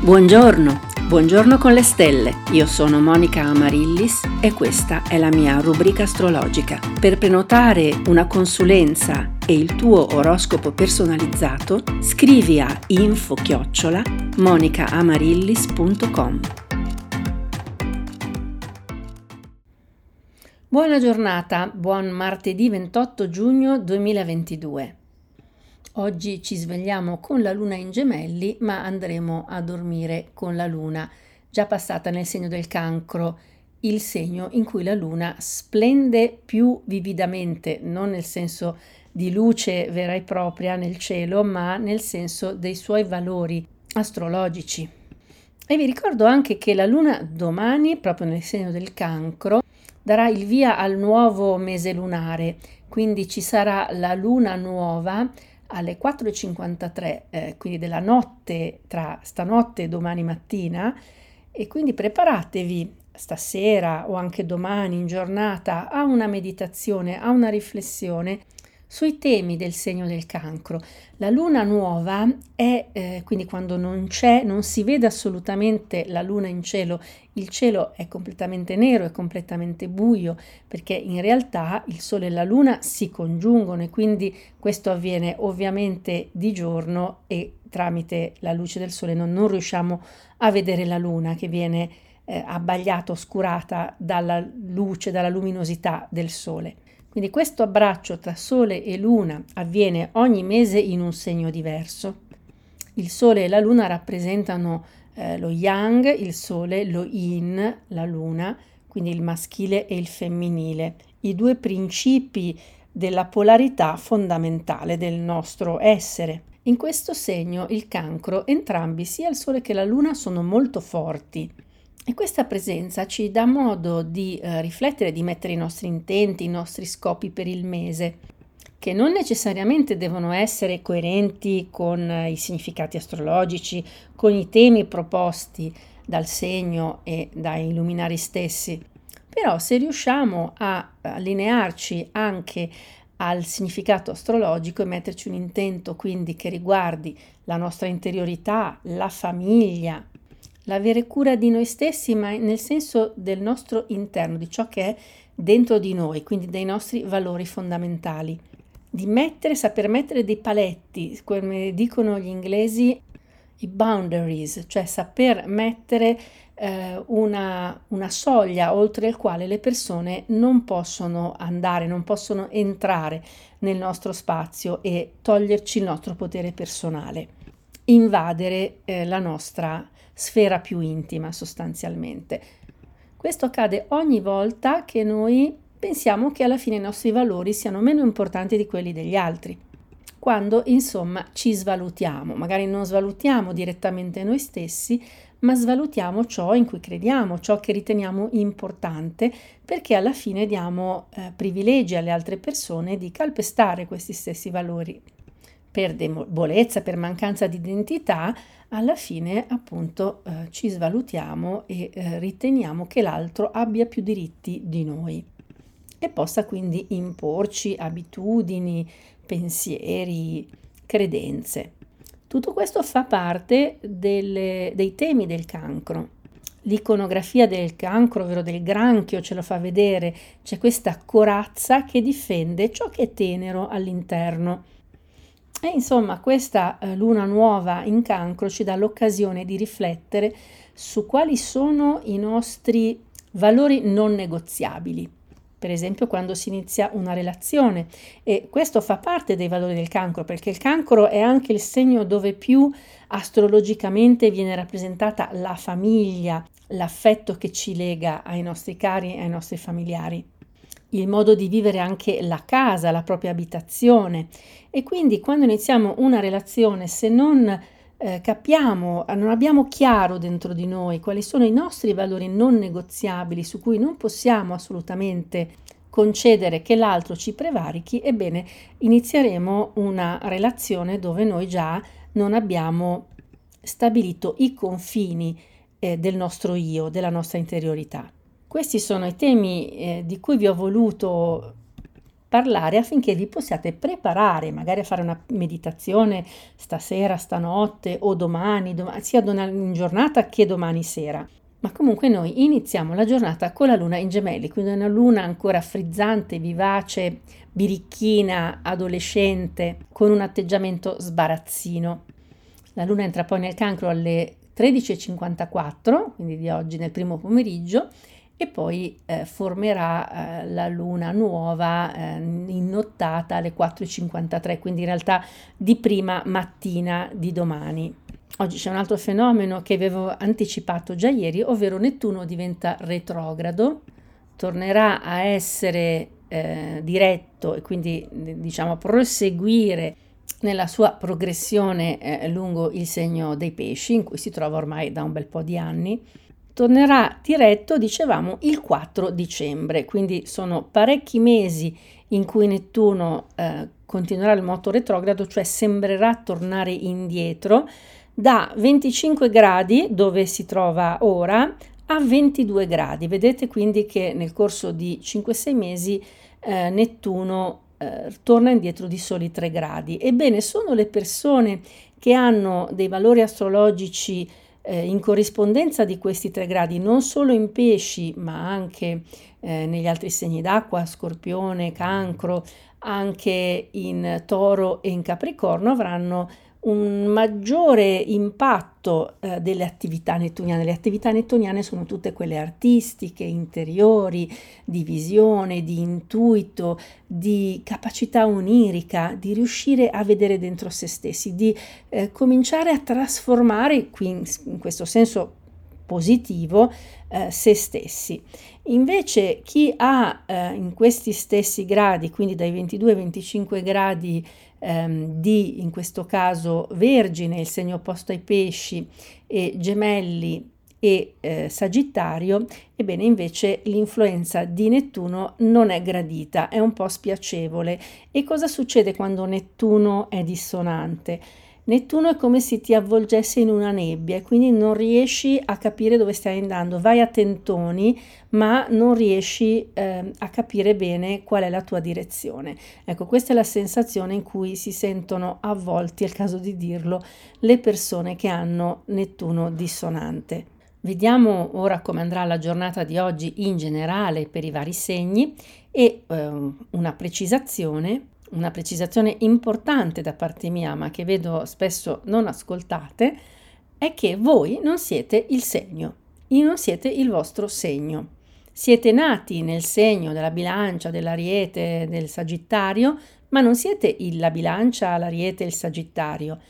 Buongiorno, buongiorno con le stelle. Io sono Monica Amarillis e questa è la mia rubrica astrologica. Per prenotare una consulenza e il tuo oroscopo personalizzato, scrivi a info-chiocciola monicaamarillis.com. Buona giornata, buon martedì 28 giugno 2022. Oggi ci svegliamo con la luna in gemelli, ma andremo a dormire con la luna già passata nel segno del cancro, il segno in cui la luna splende più vividamente, non nel senso di luce vera e propria nel cielo, ma nel senso dei suoi valori astrologici. E vi ricordo anche che la luna domani, proprio nel segno del cancro, darà il via al nuovo mese lunare, quindi ci sarà la luna nuova alle 4.53, eh, quindi della notte tra stanotte e domani mattina, e quindi preparatevi stasera o anche domani in giornata a una meditazione, a una riflessione sui temi del segno del cancro. La luna nuova è eh, quindi quando non c'è, non si vede assolutamente la luna in cielo, il cielo è completamente nero, è completamente buio, perché in realtà il sole e la luna si congiungono e quindi questo avviene ovviamente di giorno e tramite la luce del sole non, non riusciamo a vedere la luna che viene eh, abbagliata, oscurata dalla luce, dalla luminosità del sole. Quindi questo abbraccio tra Sole e Luna avviene ogni mese in un segno diverso. Il Sole e la Luna rappresentano eh, lo Yang, il Sole, lo Yin, la Luna, quindi il maschile e il femminile, i due principi della polarità fondamentale del nostro essere. In questo segno, il cancro, entrambi, sia il Sole che la Luna, sono molto forti. E questa presenza ci dà modo di eh, riflettere, di mettere i nostri intenti, i nostri scopi per il mese, che non necessariamente devono essere coerenti con eh, i significati astrologici, con i temi proposti dal segno e dai luminari stessi. Però se riusciamo a allinearci anche al significato astrologico e metterci un intento quindi che riguardi la nostra interiorità, la famiglia, l'avere cura di noi stessi, ma nel senso del nostro interno, di ciò che è dentro di noi, quindi dei nostri valori fondamentali. Di mettere, saper mettere dei paletti, come dicono gli inglesi, i boundaries, cioè saper mettere eh, una, una soglia oltre il quale le persone non possono andare, non possono entrare nel nostro spazio e toglierci il nostro potere personale, invadere eh, la nostra sfera più intima sostanzialmente. Questo accade ogni volta che noi pensiamo che alla fine i nostri valori siano meno importanti di quelli degli altri. Quando insomma ci svalutiamo, magari non svalutiamo direttamente noi stessi, ma svalutiamo ciò in cui crediamo, ciò che riteniamo importante, perché alla fine diamo eh, privilegi alle altre persone di calpestare questi stessi valori per debolezza, per mancanza di identità, alla fine appunto eh, ci svalutiamo e eh, riteniamo che l'altro abbia più diritti di noi e possa quindi imporci abitudini, pensieri, credenze. Tutto questo fa parte delle, dei temi del cancro. L'iconografia del cancro, ovvero del granchio, ce lo fa vedere, c'è questa corazza che difende ciò che è tenero all'interno e insomma, questa eh, luna nuova in cancro ci dà l'occasione di riflettere su quali sono i nostri valori non negoziabili. Per esempio, quando si inizia una relazione, e questo fa parte dei valori del cancro, perché il cancro è anche il segno dove più astrologicamente viene rappresentata la famiglia, l'affetto che ci lega ai nostri cari e ai nostri familiari il modo di vivere anche la casa, la propria abitazione. E quindi quando iniziamo una relazione, se non eh, capiamo, non abbiamo chiaro dentro di noi quali sono i nostri valori non negoziabili su cui non possiamo assolutamente concedere che l'altro ci prevarichi, ebbene inizieremo una relazione dove noi già non abbiamo stabilito i confini eh, del nostro io, della nostra interiorità. Questi sono i temi eh, di cui vi ho voluto parlare affinché vi possiate preparare, magari a fare una meditazione stasera, stanotte o domani, domani sia in giornata che domani sera. Ma comunque noi iniziamo la giornata con la luna in gemelli, quindi una luna ancora frizzante, vivace, birichina, adolescente, con un atteggiamento sbarazzino. La luna entra poi nel cancro alle 13.54, quindi di oggi nel primo pomeriggio, e poi eh, formerà eh, la luna nuova eh, in nottata alle 4.53, quindi in realtà di prima mattina di domani. Oggi c'è un altro fenomeno che avevo anticipato già ieri, ovvero Nettuno diventa retrogrado, tornerà a essere eh, diretto e quindi diciamo proseguire nella sua progressione eh, lungo il segno dei pesci, in cui si trova ormai da un bel po' di anni tornerà diretto, dicevamo, il 4 dicembre, quindi sono parecchi mesi in cui Nettuno eh, continuerà il moto retrogrado, cioè sembrerà tornare indietro da 25 gradi dove si trova ora a 22 gradi. Vedete quindi che nel corso di 5-6 mesi eh, Nettuno eh, torna indietro di soli 3 gradi. Ebbene, sono le persone che hanno dei valori astrologici eh, in corrispondenza di questi tre gradi, non solo in pesci, ma anche eh, negli altri segni d'acqua, scorpione, cancro, anche in toro e in capricorno, avranno un maggiore impatto eh, delle attività nettuniane. Le attività nettuniane sono tutte quelle artistiche, interiori, di visione, di intuito, di capacità onirica, di riuscire a vedere dentro se stessi, di eh, cominciare a trasformare, qui in, in questo senso positivo, eh, se stessi. Invece chi ha eh, in questi stessi gradi, quindi dai 22 ai 25 gradi ehm, di, in questo caso, Vergine, il segno opposto ai pesci, e Gemelli e eh, Sagittario, ebbene invece l'influenza di Nettuno non è gradita, è un po' spiacevole. E cosa succede quando Nettuno è dissonante? Nettuno è come se ti avvolgesse in una nebbia e quindi non riesci a capire dove stai andando, vai a tentoni ma non riesci eh, a capire bene qual è la tua direzione. Ecco, questa è la sensazione in cui si sentono avvolti, è il caso di dirlo, le persone che hanno Nettuno dissonante. Vediamo ora come andrà la giornata di oggi in generale per i vari segni e eh, una precisazione una precisazione importante da parte mia, ma che vedo spesso non ascoltate, è che voi non siete il segno, non siete il vostro segno. Siete nati nel segno della bilancia, dell'ariete, del sagittario, ma non siete la bilancia, l'ariete il sagittario.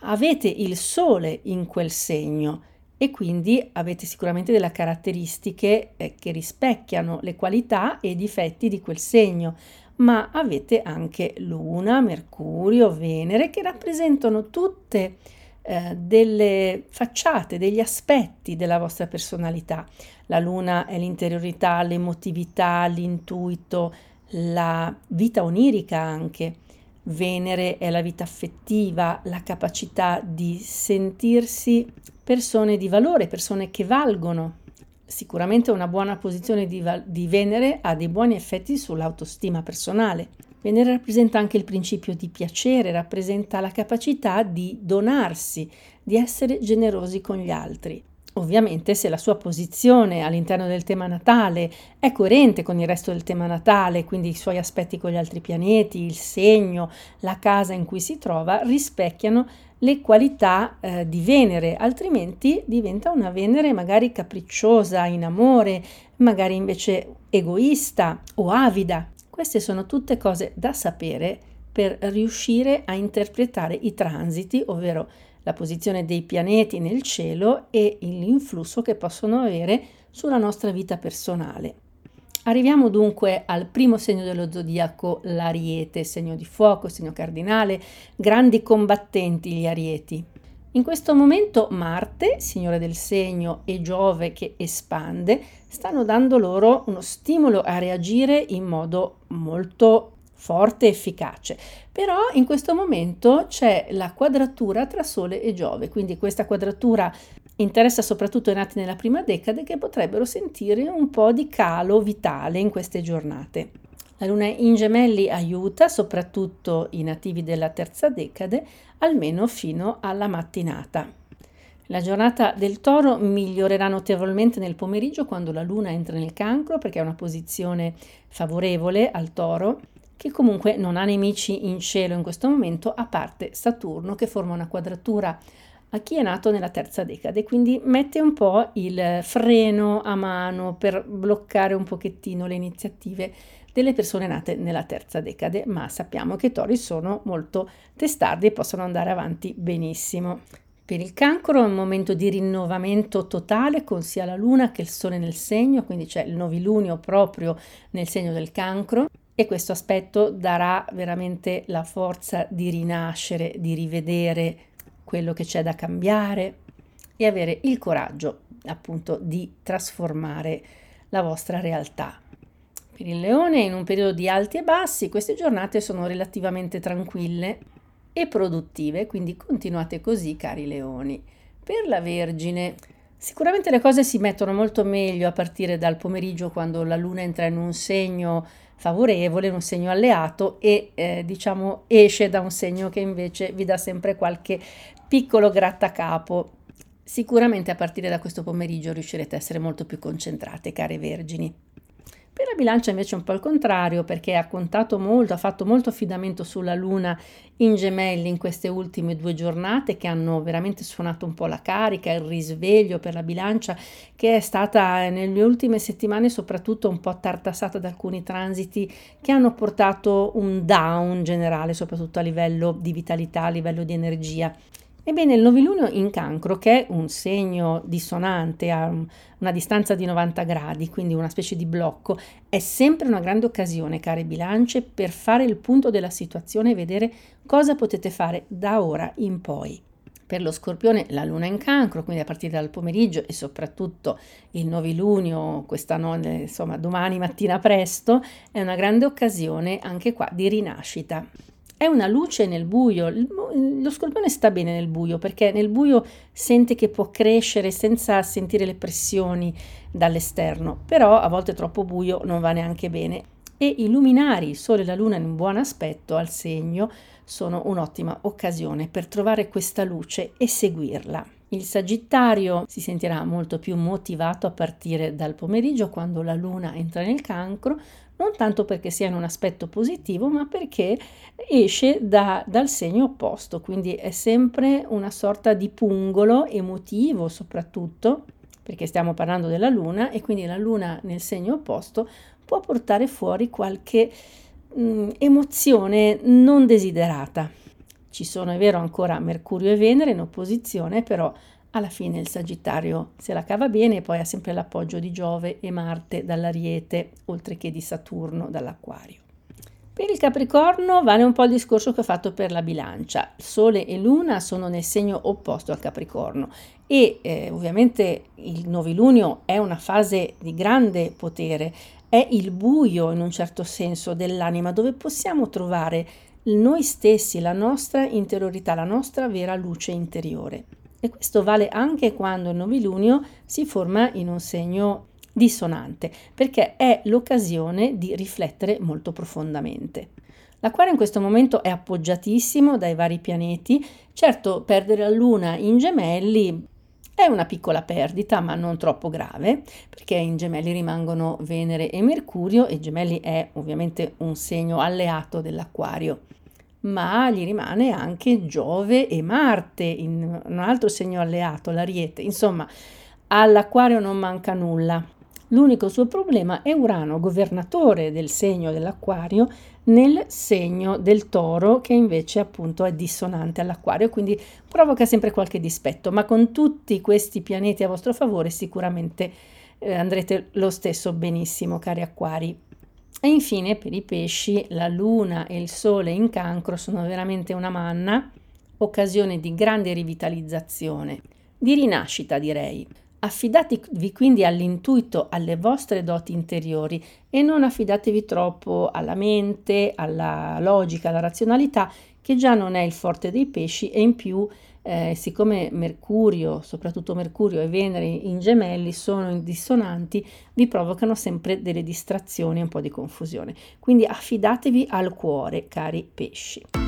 Avete il sole in quel segno e quindi avete sicuramente delle caratteristiche eh, che rispecchiano le qualità e i difetti di quel segno ma avete anche Luna, Mercurio, Venere che rappresentano tutte eh, delle facciate, degli aspetti della vostra personalità. La Luna è l'interiorità, l'emotività, l'intuito, la vita onirica anche. Venere è la vita affettiva, la capacità di sentirsi persone di valore, persone che valgono, Sicuramente una buona posizione di, di Venere ha dei buoni effetti sull'autostima personale. Venere rappresenta anche il principio di piacere, rappresenta la capacità di donarsi, di essere generosi con gli altri. Ovviamente se la sua posizione all'interno del tema natale è coerente con il resto del tema natale, quindi i suoi aspetti con gli altri pianeti, il segno, la casa in cui si trova, rispecchiano le qualità eh, di Venere, altrimenti diventa una Venere magari capricciosa, in amore, magari invece egoista o avida. Queste sono tutte cose da sapere per riuscire a interpretare i transiti, ovvero la posizione dei pianeti nel cielo e l'influsso che possono avere sulla nostra vita personale. Arriviamo dunque al primo segno dello zodiaco, l'ariete, segno di fuoco, segno cardinale, grandi combattenti gli arieti. In questo momento Marte, signore del segno, e Giove che espande, stanno dando loro uno stimolo a reagire in modo molto forte e efficace. Però in questo momento c'è la quadratura tra Sole e Giove, quindi questa quadratura interessa soprattutto i nati nella prima decade che potrebbero sentire un po' di calo vitale in queste giornate. La luna in gemelli aiuta soprattutto i nativi della terza decade, almeno fino alla mattinata. La giornata del toro migliorerà notevolmente nel pomeriggio quando la luna entra nel cancro perché è una posizione favorevole al toro che comunque non ha nemici in cielo in questo momento a parte Saturno che forma una quadratura a chi è nato nella terza decade, quindi mette un po' il freno a mano per bloccare un pochettino le iniziative delle persone nate nella terza decade, ma sappiamo che i tori sono molto testardi e possono andare avanti benissimo. Per il cancro è un momento di rinnovamento totale con sia la luna che il sole nel segno, quindi c'è il novilunio proprio nel segno del cancro e questo aspetto darà veramente la forza di rinascere, di rivedere quello che c'è da cambiare e avere il coraggio appunto di trasformare la vostra realtà. Per il leone in un periodo di alti e bassi queste giornate sono relativamente tranquille e produttive, quindi continuate così cari leoni. Per la Vergine sicuramente le cose si mettono molto meglio a partire dal pomeriggio quando la luna entra in un segno favorevole, un segno alleato e eh, diciamo esce da un segno che invece vi dà sempre qualche piccolo grattacapo. Sicuramente a partire da questo pomeriggio riuscirete a essere molto più concentrate, care vergini. Per la bilancia invece è un po' il contrario perché ha contato molto, ha fatto molto affidamento sulla luna in gemelli in queste ultime due giornate che hanno veramente suonato un po' la carica, il risveglio per la bilancia che è stata nelle ultime settimane soprattutto un po' tartassata da alcuni transiti che hanno portato un down generale soprattutto a livello di vitalità, a livello di energia. Ebbene, il novilunio in cancro, che è un segno dissonante a una distanza di 90 gradi, quindi una specie di blocco, è sempre una grande occasione, care bilance, per fare il punto della situazione e vedere cosa potete fare da ora in poi. Per lo scorpione la luna in cancro, quindi a partire dal pomeriggio e soprattutto il novilunio, questa notte, insomma domani mattina presto, è una grande occasione anche qua di rinascita. È una luce nel buio. Lo scorpione sta bene nel buio perché nel buio sente che può crescere senza sentire le pressioni dall'esterno, però a volte troppo buio non va neanche bene. E i luminari, il sole e la luna in buon aspetto al segno, sono un'ottima occasione per trovare questa luce e seguirla. Il Sagittario si sentirà molto più motivato a partire dal pomeriggio quando la luna entra nel cancro, non tanto perché sia in un aspetto positivo, ma perché esce da, dal segno opposto, quindi è sempre una sorta di pungolo emotivo soprattutto, perché stiamo parlando della luna e quindi la luna nel segno opposto può portare fuori qualche mh, mm, emozione non desiderata. Ci sono, è vero, ancora Mercurio e Venere in opposizione, però alla fine il Sagittario se la cava bene e poi ha sempre l'appoggio di Giove e Marte dall'Ariete, oltre che di Saturno dall'Acquario. Per il Capricorno vale un po' il discorso che ho fatto per la bilancia. Sole e Luna sono nel segno opposto al Capricorno e eh, ovviamente il novilunio è una fase di grande potere, è il buio in un certo senso dell'anima dove possiamo trovare noi stessi, la nostra interiorità, la nostra vera luce interiore. E questo vale anche quando il novilunio si forma in un segno dissonante, perché è l'occasione di riflettere molto profondamente. L'Aquario in questo momento è appoggiatissimo dai vari pianeti, certo perdere la Luna in gemelli è una piccola perdita, ma non troppo grave, perché in gemelli rimangono Venere e Mercurio e gemelli è ovviamente un segno alleato dell'Aquario ma gli rimane anche Giove e Marte, in un altro segno alleato, l'Ariete. Insomma, all'Aquario non manca nulla. L'unico suo problema è Urano, governatore del segno dell'Aquario, nel segno del Toro, che invece appunto è dissonante all'Aquario, quindi provoca sempre qualche dispetto, ma con tutti questi pianeti a vostro favore sicuramente eh, andrete lo stesso benissimo, cari acquari. E infine per i pesci la luna e il sole in cancro sono veramente una manna, occasione di grande rivitalizzazione, di rinascita direi. Affidatevi quindi all'intuito, alle vostre doti interiori e non affidatevi troppo alla mente, alla logica, alla razionalità, che già non è il forte dei pesci e in più eh, siccome Mercurio, soprattutto Mercurio e Venere in gemelli sono dissonanti, vi provocano sempre delle distrazioni e un po' di confusione. Quindi affidatevi al cuore, cari pesci.